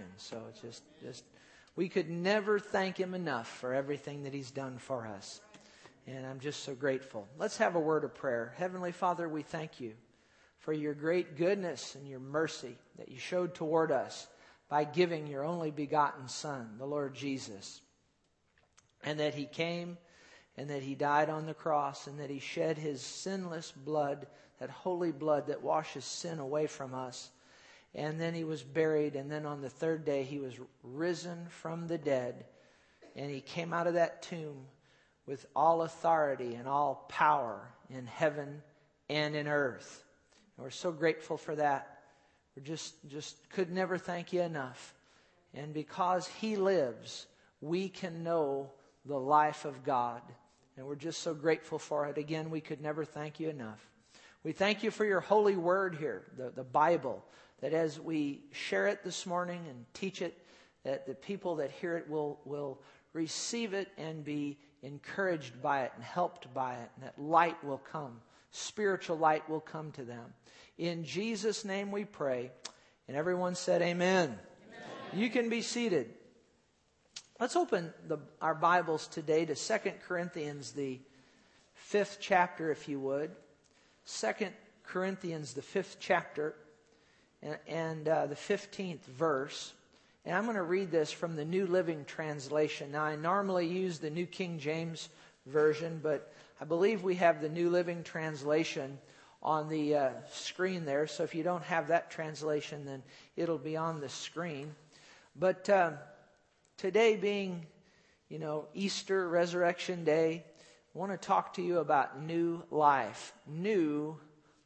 action. So it's just, just, we could never thank him enough for everything that he's done for us. And I'm just so grateful. Let's have a word of prayer. Heavenly Father, we thank you for your great goodness and your mercy that you showed toward us by giving your only begotten Son, the Lord Jesus. And that he came and that he died on the cross and that he shed his sinless blood, that holy blood that washes sin away from us. And then he was buried, and then on the third day he was risen from the dead, and he came out of that tomb with all authority and all power in heaven and in earth. And we're so grateful for that. We just just could never thank you enough. And because he lives, we can know the life of God. And we're just so grateful for it. Again, we could never thank you enough. We thank you for your holy word here, the, the Bible, that as we share it this morning and teach it, that the people that hear it will, will receive it and be encouraged by it and helped by it, and that light will come. Spiritual light will come to them. In Jesus' name we pray. And everyone said, Amen. Amen. You can be seated. Let's open the, our Bibles today to 2 Corinthians, the fifth chapter, if you would. 2 Corinthians, the fifth chapter, and, and uh, the 15th verse. And I'm going to read this from the New Living Translation. Now, I normally use the New King James Version, but I believe we have the New Living Translation on the uh, screen there. So if you don't have that translation, then it'll be on the screen. But. Uh, today being, you know, Easter, Resurrection Day, I want to talk to you about new life. New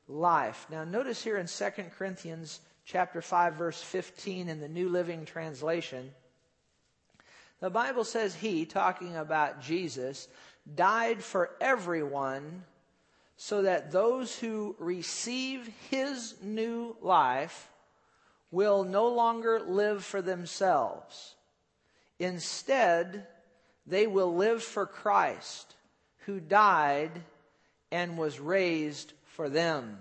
life. Now notice here in 2 Corinthians chapter 5 verse 15 in the New Living Translation, the Bible says he, talking about Jesus, died for everyone so that those who receive his new life will no longer live for themselves Instead, they will live for Christ, who died and was raised for them.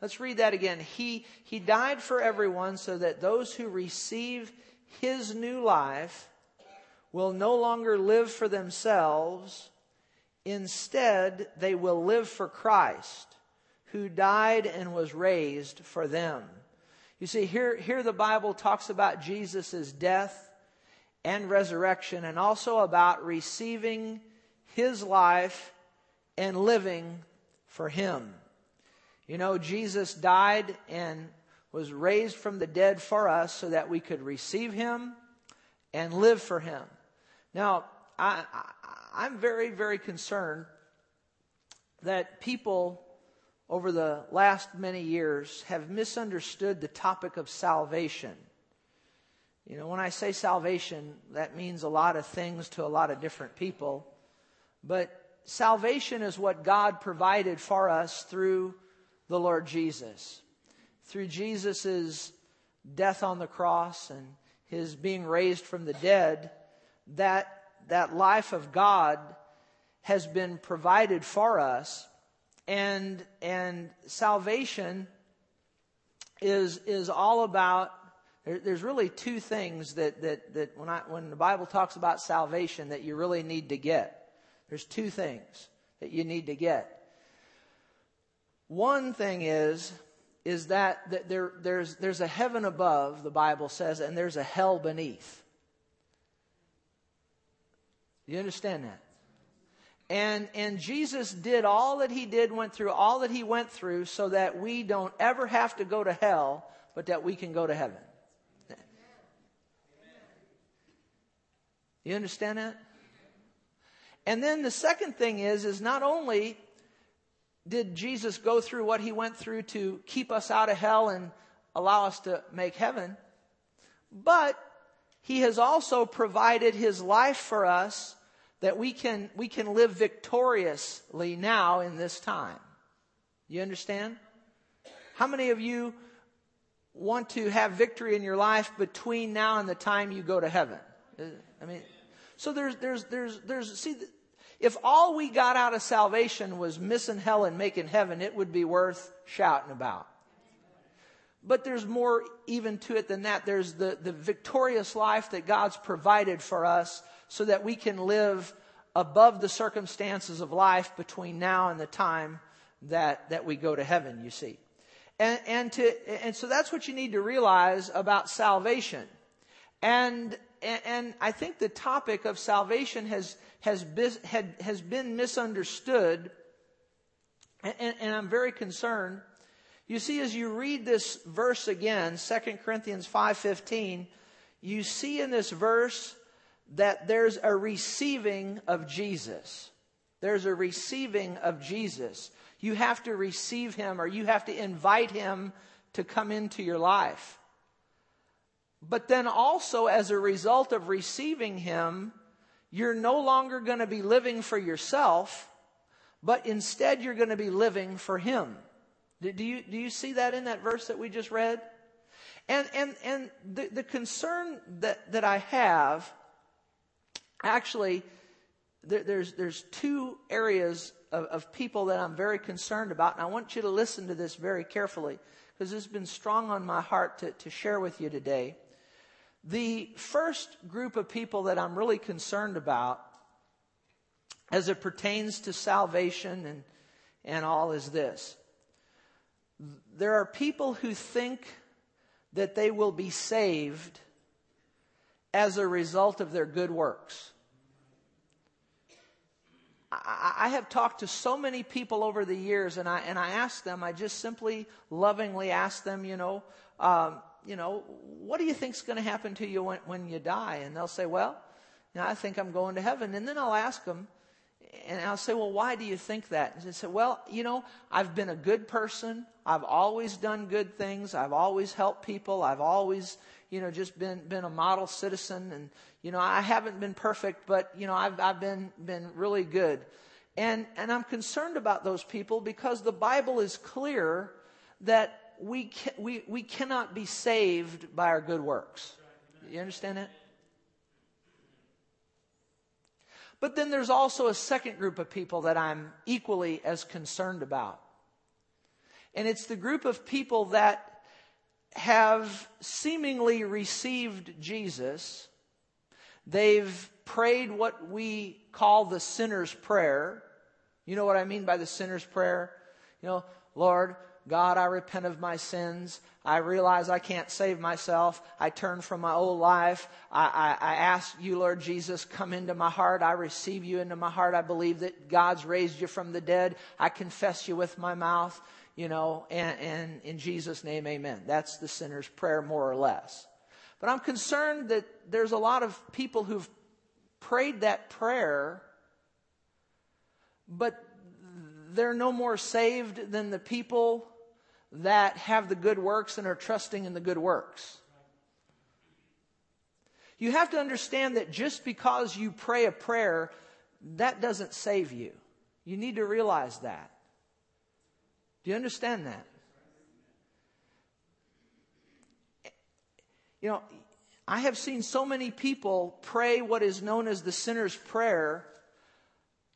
Let's read that again. He, he died for everyone so that those who receive his new life will no longer live for themselves. Instead, they will live for Christ, who died and was raised for them. You see, here, here the Bible talks about Jesus' death and resurrection, and also about receiving his life and living for him. You know, Jesus died and was raised from the dead for us so that we could receive him and live for him. Now, I, am very, very concerned that people over the last many years have misunderstood the topic of salvation. You know, when I say salvation, that means a lot of things to a lot of different people. But salvation is what God provided for us through the Lord Jesus. Through Jesus' death on the cross and his being raised from the dead, that, that life of God has been provided for us. And, and salvation is, is all about there, there's really two things that, that, that when, I, when the Bible talks about salvation that you really need to get. There's two things that you need to get. One thing is, is that, that there, there's, there's a heaven above, the Bible says, and there's a hell beneath. You understand that? And, and Jesus did all that he did, went through all that he went through so that we don't ever have to go to hell, but that we can go to heaven. You understand that? And then the second thing is, is not only did Jesus go through what he went through to keep us out of hell and allow us to make heaven, but he has also provided his life for us that we can, we can live victoriously now in this time. You understand? How many of you want to have victory in your life between now and the time you go to heaven? Uh, I mean, so there's, there's, there's, there's, see, if all we got out of salvation was missing hell and making heaven, it would be worth shouting about. but there's more even to it than that. There's the, the victorious life that God's provided for us so that we can live above the circumstances of life between now and the time that, that we go to heaven, you see. And, and, to, and so that's what you need to realize about salvation. And, and I think the topic of salvation has, has, been, has been misunderstood. And, and I'm very concerned you see, as you read this verse again, 2 Corinthians 5.15, you see in this verse that there's a receiving of Jesus. There's a receiving of Jesus. You have to receive him or you have to invite him to come into your life. But then also, as a result of receiving him, you're no longer going to be living for yourself, but instead you're going to be living for him. Do you, do you see that in that verse that we just read? And, and, and the, the concern that, that I have, actually, there, there's, there's two areas of, of people that I'm very concerned about, and I want you to listen to this very carefully because it's been strong on my heart to, to share with you today. The first group of people that I'm really concerned about as it pertains to salvation and, and all is this there are people who think that they will be saved as a result of their good works. I, have talked to so many people over the years, and I and I ask them. I just simply, lovingly ask them, you know, um, you know, what do you think's going to happen to you when, when you die? And they'll say, well, you know, I think I'm going to heaven. And then I'll ask them, and I'll say, well, why do you think that? And they say, well, you know, I've been a good person. I've always done good things. I've always helped people. I've always, you know, just been, been a model citizen. And, you know, I haven't been perfect, but, you know, I've, I've been, been really good. And, and I'm concerned about those people because the Bible is clear that we, can, we, we cannot be saved by our good works. You understand that? But then there's also a second group of people that I'm equally as concerned about. And it's the group of people that have seemingly received Jesus. They've prayed what we call the sinner's prayer. You know what I mean by the sinner's prayer? You know, Lord, God, I repent of my sins. I realize I can't save myself. I turn from my old life. I, I, I, ask you, Lord Jesus, come into my heart. I receive you into my heart. I believe that God's raised you from the dead. I confess you with my mouth, you know, and, and in Jesus' name, amen. That's the sinner's prayer, more or less. But I'm concerned that there's a lot of people who've prayed that prayer, but they're no more saved than the people that have the good works and are trusting in the good works. You have to understand that just because you pray a prayer, that doesn't save you. You need to realize that. Do you understand that? You know, I have seen so many people pray what is known as the sinner's prayer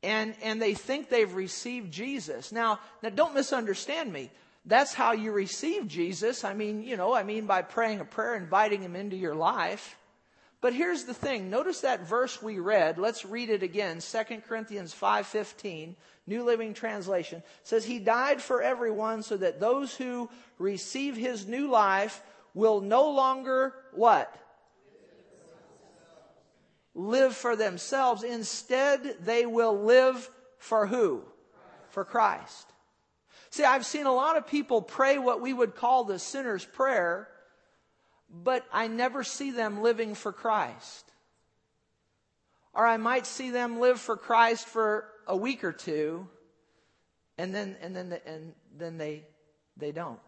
and, and they think they've received Jesus. Now, now don't misunderstand me that's how you receive Jesus. I mean, you know, I mean by praying a prayer, inviting him into your life. But here's the thing. Notice that verse we read. Let's read it again. 2 Corinthians 5:15, New Living Translation says he died for everyone so that those who receive his new life will no longer what? Live for themselves. Instead, they will live for who? For Christ. See, I've seen a lot of people pray what we would call the sinner's prayer, but I never see them living for Christ. Or I might see them live for Christ for a week or two, and then, and then, and then they, they don't.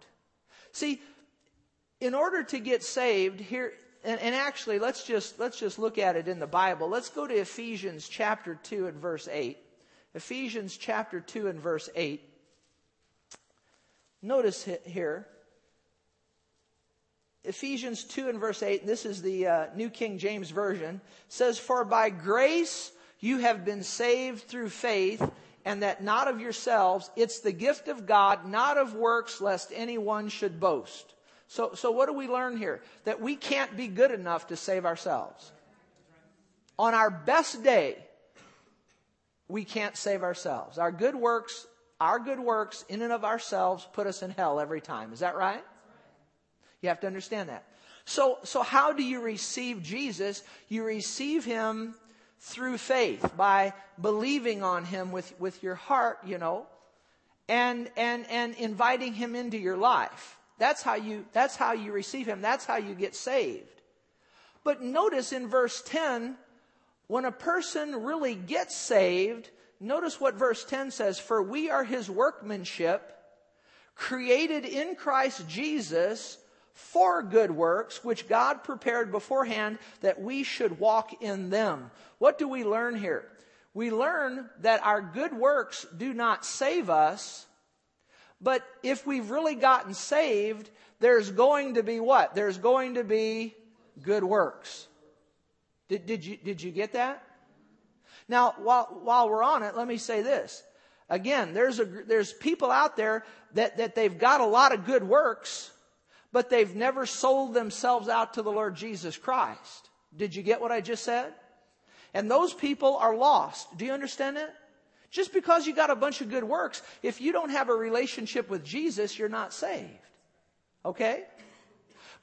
See, in order to get saved, here, and, and, actually, let's just, let's just look at it in the Bible. Let's go to Ephesians chapter 2 and verse 8. Ephesians chapter 2 and verse 8. Notice here, Ephesians 2 and verse 8, this is the uh, New King James Version, says, For by grace you have been saved through faith, and that not of yourselves, it's the gift of God, not of works, lest anyone should boast. So, so what do we learn here? That we can't be good enough to save ourselves. On our best day, we can't save ourselves. Our good works, our good works in and of ourselves put us in hell every time. Is that right? You have to understand that. So, so how do you receive Jesus? You receive him through faith by believing on him with, with your heart, you know, and, and, and inviting him into your life. That's how you, that's how you receive him. That's how you get saved. But notice in verse 10, when a person really gets saved, notice what verse 10 says, for we are his workmanship, created in Christ Jesus for good works, which God prepared beforehand that we should walk in them. What do we learn here? We learn that our good works do not save us, but if we've really gotten saved, there's going to be what? There's going to be good works. Did, did, you, did you get that? Now, while, while we're on it, let me say this. Again, there's, a, there's people out there that, that they've got a lot of good works, but they've never sold themselves out to the Lord Jesus Christ. Did you get what I just said? And those people are lost. Do you understand that? Just because you got a bunch of good works, if you don't have a relationship with Jesus, you're not saved. Okay?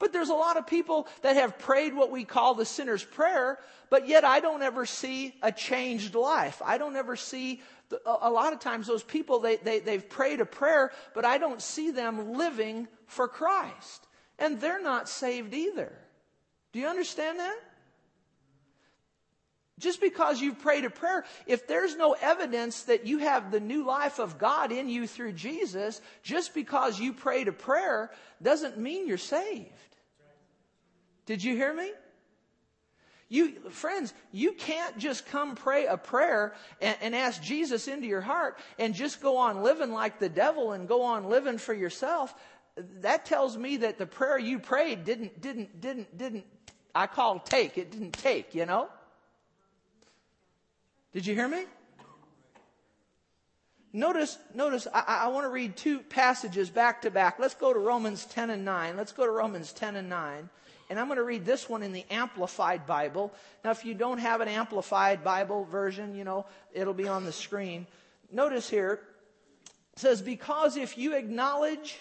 But there's a lot of people that have prayed what we call the sinner's prayer, but yet I don't ever see a changed life. I don't ever see, a lot of times those people, they, they, they've prayed a prayer, but I don't see them living for Christ. And they're not saved either. Do you understand that? Just because you've prayed a prayer, if there's no evidence that you have the new life of God in you through Jesus, just because you prayed a prayer doesn't mean you're saved. Did you hear me? You, friends, you can't just come pray a prayer and, and, ask Jesus into your heart and just go on living like the devil and go on living for yourself. That tells me that the prayer you prayed didn't, didn't, didn't, didn't, I call take. It didn't take, you know? Did you hear me? Notice, notice, I, I want to read two passages back to back. Let's go to Romans 10 and 9. Let's go to Romans 10 and 9. And I'm going to read this one in the Amplified Bible. Now, if you don't have an Amplified Bible version, you know, it'll be on the screen. Notice here, it says, Because if you acknowledge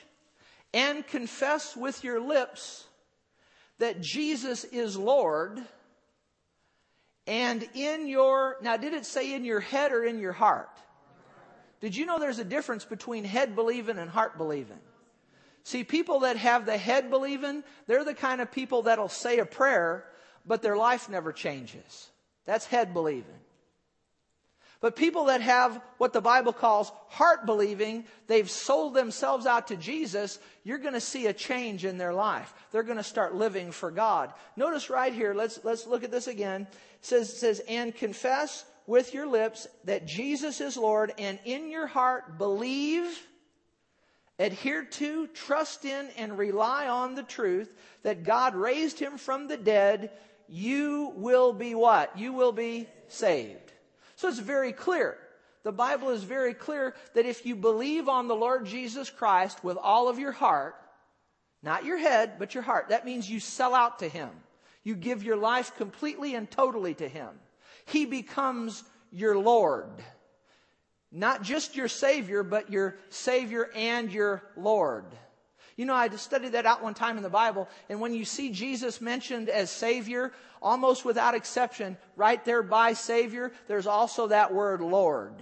and confess with your lips that Jesus is Lord, and in your, now did it say in your head or in your heart? Did you know there's a difference between head believing and heart believing? See, people that have the head believing, they're the kind of people that'll say a prayer, but their life never changes. That's head believing. But people that have what the Bible calls heart believing, they've sold themselves out to Jesus, you're going to see a change in their life. They're going to start living for God. Notice right here, let's, let's look at this again. It says, it says, and confess with your lips that Jesus is Lord, and in your heart believe adhere to, trust in, and rely on the truth that God raised him from the dead, you will be what? You will be saved. So it's very clear. The Bible is very clear that if you believe on the Lord Jesus Christ with all of your heart, not your head, but your heart, that means you sell out to him. You give your life completely and totally to him. He becomes your Lord. Not just your Savior, but your Savior and your Lord. You know, I studied that out one time in the Bible, and when you see Jesus mentioned as Savior, almost without exception, right there by Savior, there's also that word Lord.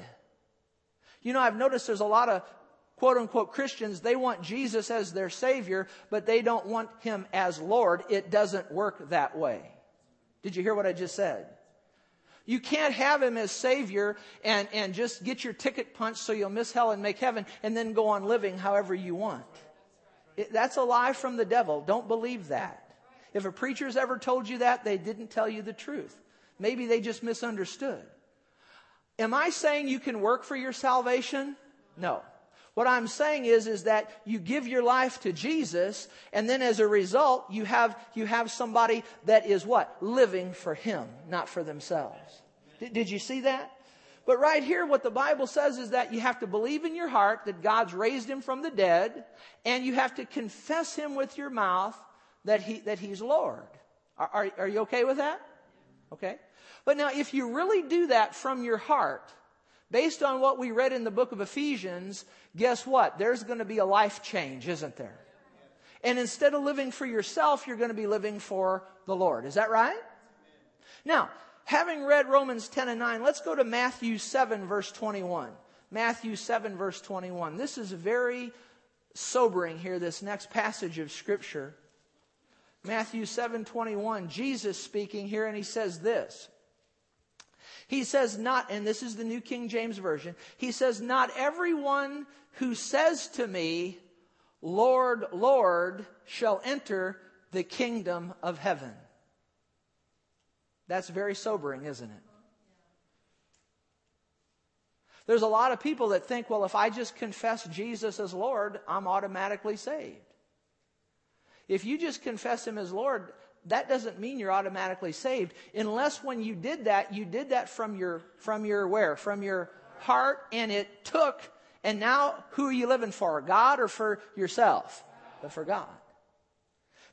You know, I've noticed there's a lot of quote unquote Christians, they want Jesus as their Savior, but they don't want Him as Lord. It doesn't work that way. Did you hear what I just said? You can't have him as Savior and, and just get your ticket punched so you'll miss hell and make heaven and then go on living however you want. It, that's a lie from the devil. Don't believe that. If a preacher's ever told you that, they didn't tell you the truth. Maybe they just misunderstood. Am I saying you can work for your salvation? No. What I'm saying is, is that you give your life to Jesus, and then as a result, you have, you have somebody that is what? Living for Him, not for themselves. Did, you see that? But right here, what the Bible says is that you have to believe in your heart that God's raised him from the dead, and you have to confess him with your mouth that, he, that he's Lord. Are, are, are you okay with that? Okay. But now, if you really do that from your heart, based on what we read in the book of Ephesians, guess what? There's going to be a life change, isn't there? And instead of living for yourself, you're going to be living for the Lord. Is that right? Now, having read Romans 10 and 9, let's go to Matthew 7, verse 21. Matthew 7, verse 21. This is very sobering here, this next passage of Scripture. Matthew 7, 21. Jesus speaking here, and he says this. He says, not, and this is the New King James Version, he says, Not everyone who says to me, Lord, Lord, shall enter the kingdom of heaven. That's very sobering, isn't it? There's a lot of people that think, well, if I just confess Jesus as Lord, I'm automatically saved. If you just confess Him as Lord, that doesn't mean you're automatically saved unless when you did that, you did that from your, from your where? From your heart and it took, and now who are you living for? God or for yourself? But for God.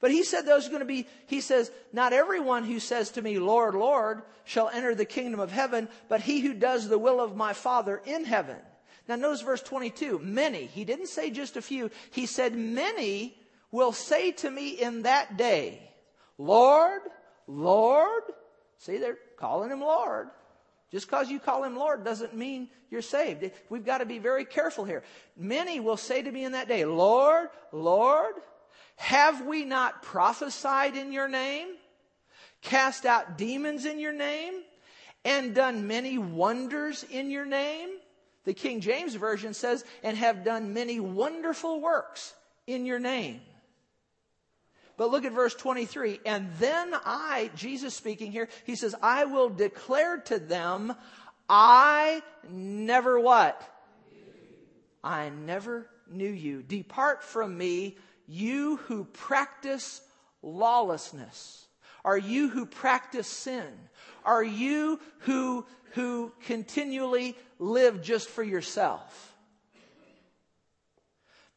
But he said those are going to be, he says, not everyone who says to me, Lord, Lord, shall enter the kingdom of heaven, but he who does the will of my Father in heaven. Now notice verse 22. Many. He didn't say just a few. He said, many will say to me in that day, Lord, Lord. See, they're calling him Lord. Just because you call him Lord doesn't mean you're saved. We've got to be very careful here. Many will say to me in that day, Lord, Lord, have we not prophesied in your name, cast out demons in your name, and done many wonders in your name? The King James Version says, and have done many wonderful works in your name. But look at verse 23. And then I, Jesus speaking here, he says, I will declare to them, I never what? I never knew you. Depart from me, you who practice lawlessness? Are you who practice sin? Are you who, who continually live just for yourself?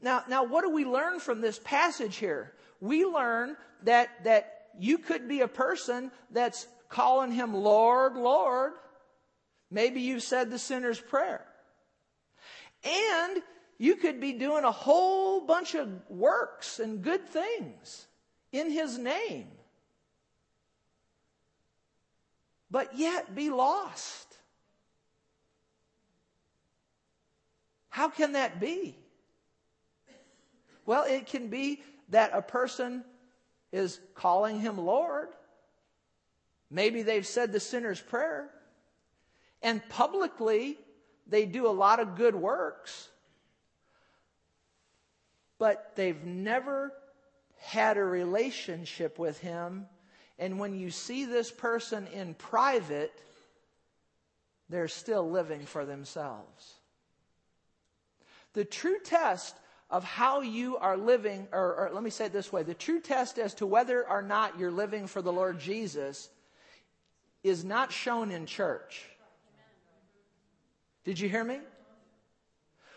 Now, now, what do we learn from this passage here? We learn that, that you could be a person that's calling him Lord, Lord. Maybe you've said the sinner's prayer. And you could be doing a whole bunch of works and good things in His name, but yet be lost. How can that be? Well, it can be that a person is calling Him Lord. Maybe they've said the sinner's prayer, and publicly they do a lot of good works but they've never had a relationship with him. And when you see this person in private, they're still living for themselves. The true test of how you are living, or, or, let me say it this way the true test as to whether or not you're living for the Lord Jesus is not shown in church. Did you hear me?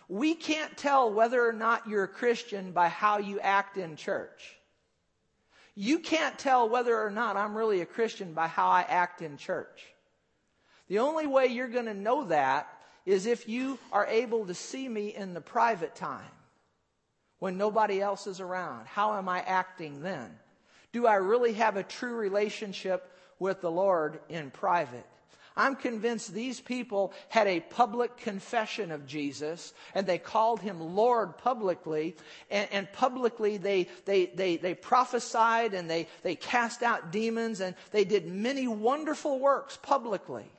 We can't tell whether or not you're a Christian by how you act in church. You can't tell whether or not I'm really a Christian by how I act in church. The only way you're going to know that is if you are able to see me in the private time when nobody else is around. How am I acting then? Do I really have a true relationship with the Lord in private? I'm convinced these people had a public confession of Jesus and they called him Lord publicly. And, and publicly they, they, they, they prophesied and they, they cast out demons and they did many wonderful works publicly.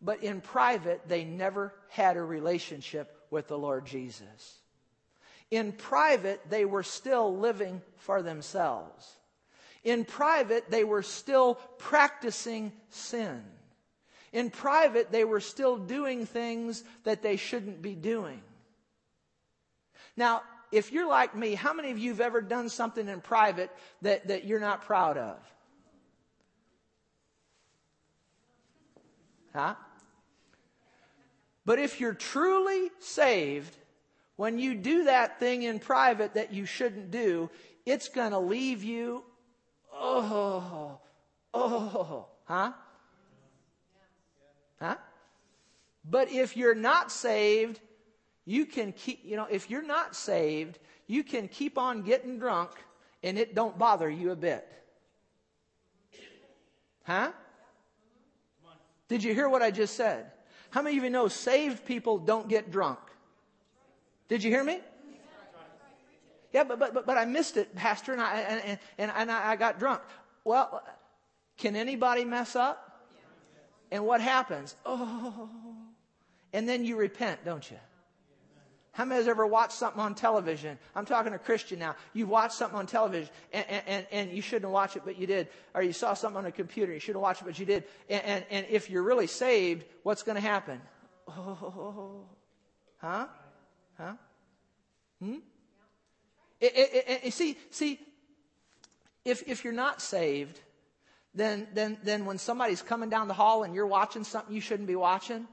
But in private, they never had a relationship with the Lord Jesus. In private, they were still living for themselves. In private, they were still practicing sin. In private, they were still doing things that they shouldn't be doing. Now, if you're like me, how many of you have ever done something in private that, that you're not proud of? Huh? But if you're truly saved, when you do that thing in private that you shouldn't do, it's going to leave you, oh, oh, huh? Huh? But if you're not saved, you can keep, you know, if you're not saved, you can keep on getting drunk and it don't bother you a bit. Huh? Did you hear what I just said? How many of you know saved people don't get drunk? Did you hear me? Yeah, but, but, but I missed it, Pastor, and I, and, and, and I got drunk. Well, can anybody mess up? And what happens? Oh, and then you repent, don't you? How many has ever watched something on television? I'm talking to Christian now. You've watched something on television and, and, and you shouldn't watch it, but you did. Or you saw something on a computer, you shouldn't watch it, but you did. And, and, and if you're really saved, what's going to happen? Oh, huh? Huh? Hmm? It, it, it, see, see, if, if you're not saved, then, then, then when somebody's coming down the hall and you're watching something you shouldn't be watching,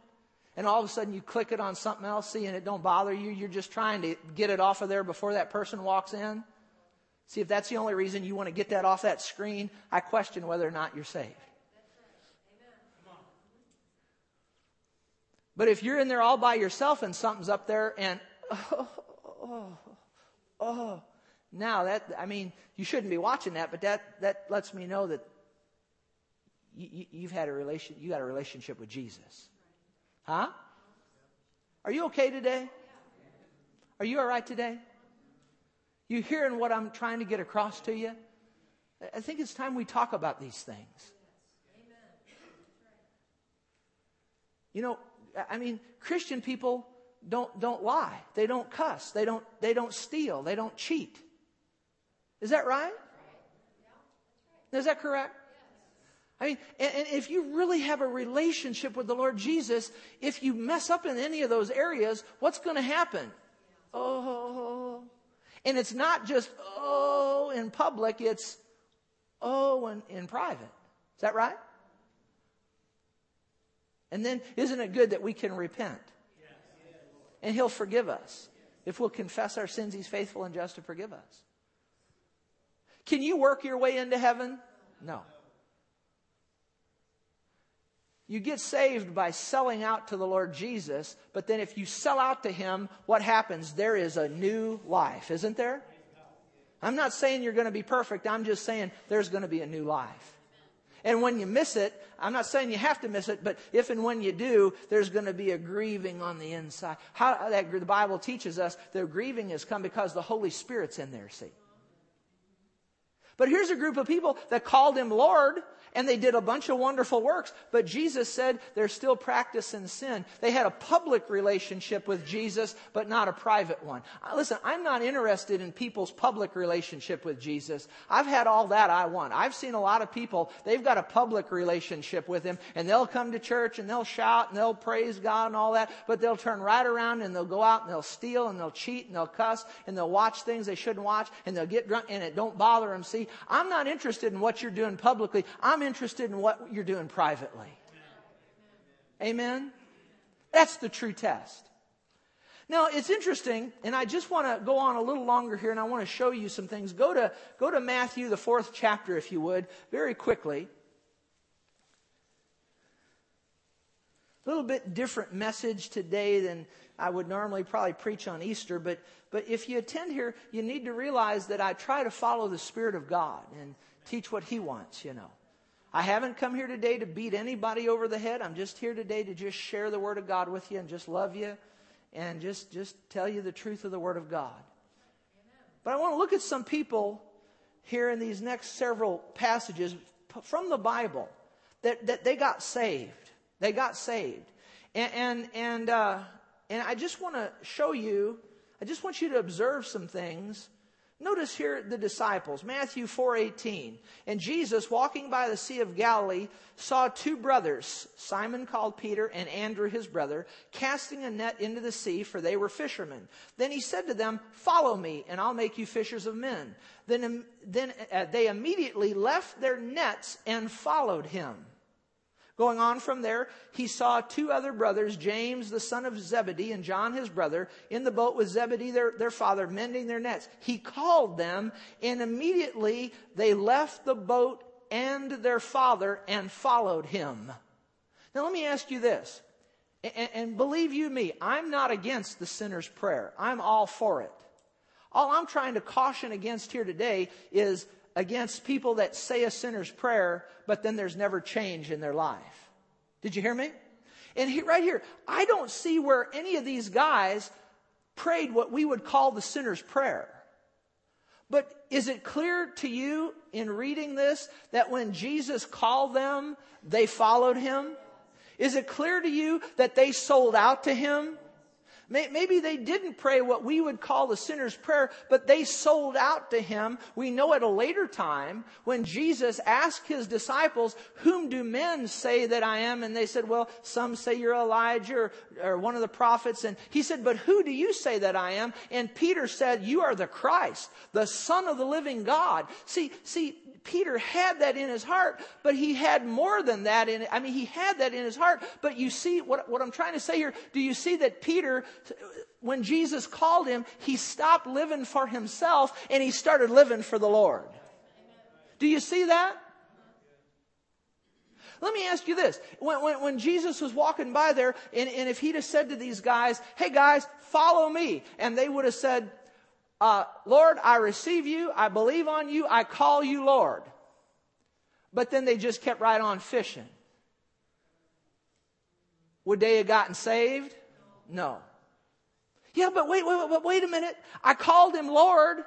and all of a sudden you click it on something else, see, and it don't bother you. You're just trying to get it off of there before that person walks in. See, if that's the only reason you want to get that off that screen, I question whether or not you're saved. But if you're in there all by yourself and something's up there and, oh, oh, oh, now that, I mean, you shouldn't be watching that, but that, that lets me know that you, have had a relation, you got a relationship with Jesus. Huh? Are you okay today? Are you all right today? You hearing what I'm trying to get across to you? I think it's time we talk about these things. You know, I mean, Christian people don't, don't lie. They don't cuss. They don't, they don't steal. They don't cheat. Is that right? Is that correct? I mean, and, and, if you really have a relationship with the Lord Jesus, if you mess up in any of those areas, what's going to happen? Oh. And it's not just, oh, in public, it's, oh, in, in private. Is that right? And then, isn't it good that we can repent? And He'll forgive us. If we'll confess our sins, He's faithful and just to forgive us. Can you work your way into heaven? No. You get saved by selling out to the Lord Jesus, but then if you sell out to Him, what happens? There is a new life, isn't there? I'm not saying you're going to be perfect. I'm just saying there's going to be a new life. And when you miss it, I'm not saying you have to miss it, but if and when you do, there's going to be a grieving on the inside. How that the Bible teaches us the grieving has come because the Holy Spirit's in there, see. But here's a group of people that called him Lord, and they did a bunch of wonderful works, but Jesus said they're still practicing sin. They had a public relationship with Jesus, but not a private one. Uh, listen, I'm not interested in people's public relationship with Jesus. I've had all that I want. I've seen a lot of people, they've got a public relationship with him, and they'll come to church and they'll shout and they'll praise God and all that, but they'll turn right around and they'll go out and they'll steal and they'll cheat and they'll cuss and they'll watch things they shouldn't watch and they'll get drunk and it don't bother them. See, I'm not interested in what you're doing publicly. I'm interested in what you're doing privately. Amen? That's the true test. Now, it's interesting, and I just want to go on a little longer here, and I want to show you some things. Go to, go to Matthew, the fourth chapter, if you would, very quickly. A little bit different message today than I would normally probably preach on Easter, but, but if you attend here, you need to realize that I try to follow the Spirit of God and teach what He wants, you know. I haven't come here today to beat anybody over the head. I'm just here today to just share the Word of God with you and just love you and just, just tell you the truth of the Word of God. But I want to look at some people here in these next several passages from the Bible that, that they got saved. They got saved. And, and, and, uh, and I just want to show you, I just want you to observe some things Notice here the disciples, Matthew 4:18. And Jesus, walking by the Sea of Galilee, saw two brothers, Simon called Peter and Andrew his brother, casting a net into the sea, for they were fishermen. Then he said to them, "Follow me, and I'll make you fishers of men." Then, then uh, they immediately left their nets and followed him. Going on from there, he saw two other brothers, James, the son of Zebedee, and John, his brother, in the boat with Zebedee, their, their father, mending their nets. He called them, and immediately they left the boat and their father and followed him. Now, let me ask you this. And, and believe you me, I'm not against the sinner's prayer. I'm all for it. All I'm trying to caution against here today is against people that say a sinner's prayer, but then there's never change in their life. Did you hear me? And he, right here, I don't see where any of these guys prayed what we would call the sinner's prayer. But is it clear to you in reading this that when Jesus called them, they followed him? Is it clear to you that they sold out to him? Maybe they didn't pray what we would call the sinner's prayer, but they sold out to him. We know at a later time when Jesus asked his disciples, Whom do men say that I am? And they said, Well, some say you're Elijah or, or one of the prophets. And he said, But who do you say that I am? And Peter said, You are the Christ, the Son of the living God. See, see, Peter had that in his heart, but he had more than that in. I mean, he had that in his heart, but you see what, what I'm trying to say here. Do you see that Peter, when Jesus called him, he stopped living for himself and he started living for the Lord? Do you see that? Let me ask you this. When, when, when, Jesus was walking by there, and, and if he'd have said to these guys, hey guys, follow me, and they would have said, uh, Lord, I receive you, I believe on you, I call you Lord. But then they just kept right on fishing. Would they have gotten saved? No. Yeah, but wait, wait, wait, wait a minute. I called him Lord.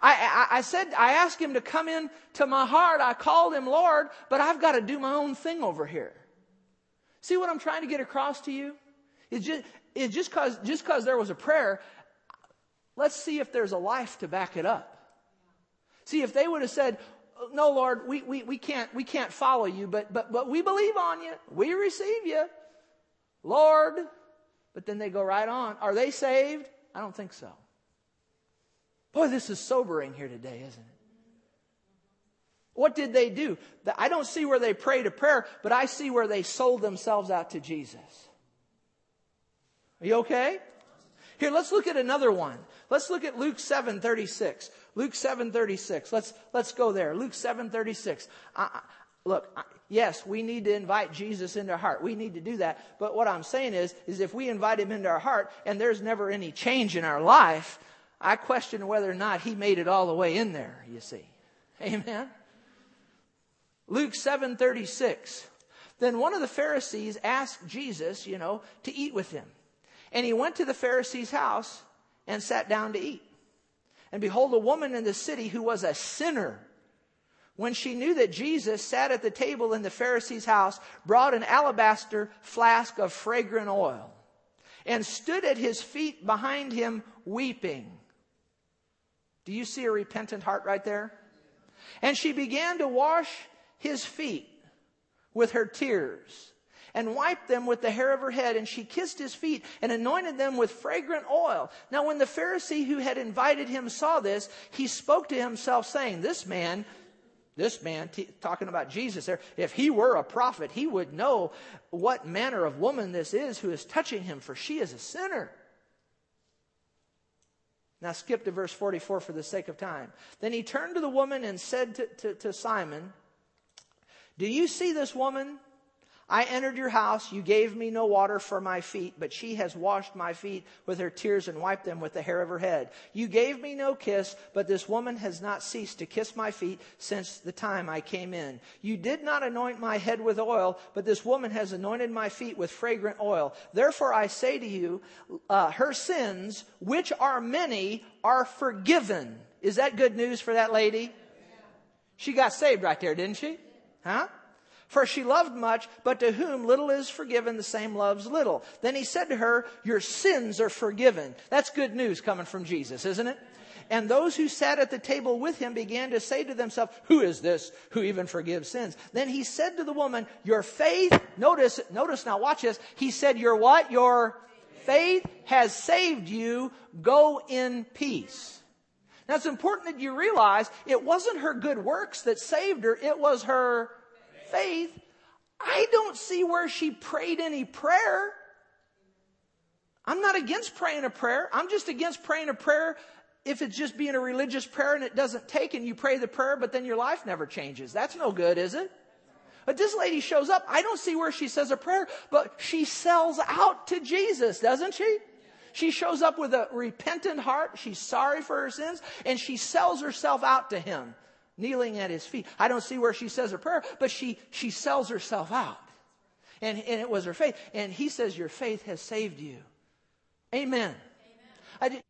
I, I, I, said, I asked him to come in to my heart. I called him Lord, but I've got to do my own thing over here. See what I'm trying to get across to you? It's just, it's just cause, just cause there was a prayer, Let's see if there's a life to back it up. See, if they would have said, no, Lord, we, we, we, can't, we can't follow you, but, but, but we believe on you. We receive you. Lord. But then they go right on. Are they saved? I don't think so. Boy, this is sobering here today, isn't it? What did they do? I don't see where they prayed a prayer, but I see where they sold themselves out to Jesus. Are you okay? Here, let's look at another one. Let's look at Luke 7:36. Luke 7:36. Let's, let's go there. Luke 7:36. look, I, yes, we need to invite Jesus into our heart. We need to do that. But what I'm saying is, is if we invite him into our heart and there's never any change in our life, I question whether or not he made it all the way in there, you see. Amen. Luke 7:36. Then one of the Pharisees asked Jesus, you know, to eat with him. And he went to the Pharisee's house and sat down to eat. And behold, a woman in the city who was a sinner, when she knew that Jesus sat at the table in the Pharisee's house, brought an alabaster flask of fragrant oil and stood at his feet behind him weeping. Do you see a repentant heart right there? And she began to wash his feet with her tears and wiped them with the hair of her head, and she kissed his feet and anointed them with fragrant oil. Now, when the Pharisee who had invited him saw this, he spoke to himself, saying, This man, this man, t- talking about Jesus there, if he were a prophet, he would know what manner of woman this is who is touching him, for she is a sinner. Now skip to verse 44 for the sake of time. Then he turned to the woman and said to, to, to Simon, Do you see this woman? I entered your house. You gave me no water for my feet, but she has washed my feet with her tears and wiped them with the hair of her head. You gave me no kiss, but this woman has not ceased to kiss my feet since the time I came in. You did not anoint my head with oil, but this woman has anointed my feet with fragrant oil. Therefore I say to you, uh, her sins, which are many, are forgiven. Is that good news for that lady? She got saved right there, didn't she? Huh? For she loved much, but to whom little is forgiven, the same loves little. Then he said to her, Your sins are forgiven. That's good news coming from Jesus, isn't it? And those who sat at the table with him began to say to themselves, Who is this who even forgives sins? Then he said to the woman, Your faith, notice, notice now, watch this. He said, Your what? Your faith has saved you. Go in peace. Now it's important that you realize it wasn't her good works that saved her, it was her faith. I don't see where she prayed any prayer. I'm not against praying a prayer. I'm just against praying a prayer if it's just being a religious prayer and it doesn't take and you pray the prayer, but then your life never changes. That's no good, is it? But this lady shows up. I don't see where she says a prayer, but she sells out to Jesus, doesn't she? She shows up with a repentant heart. She's sorry for her sins and she sells herself out to him, kneeling at his feet. I don't see where she says a prayer, but she, she sells herself out. And, and it was her faith. And he says, Your faith has saved you. Amen. Amen.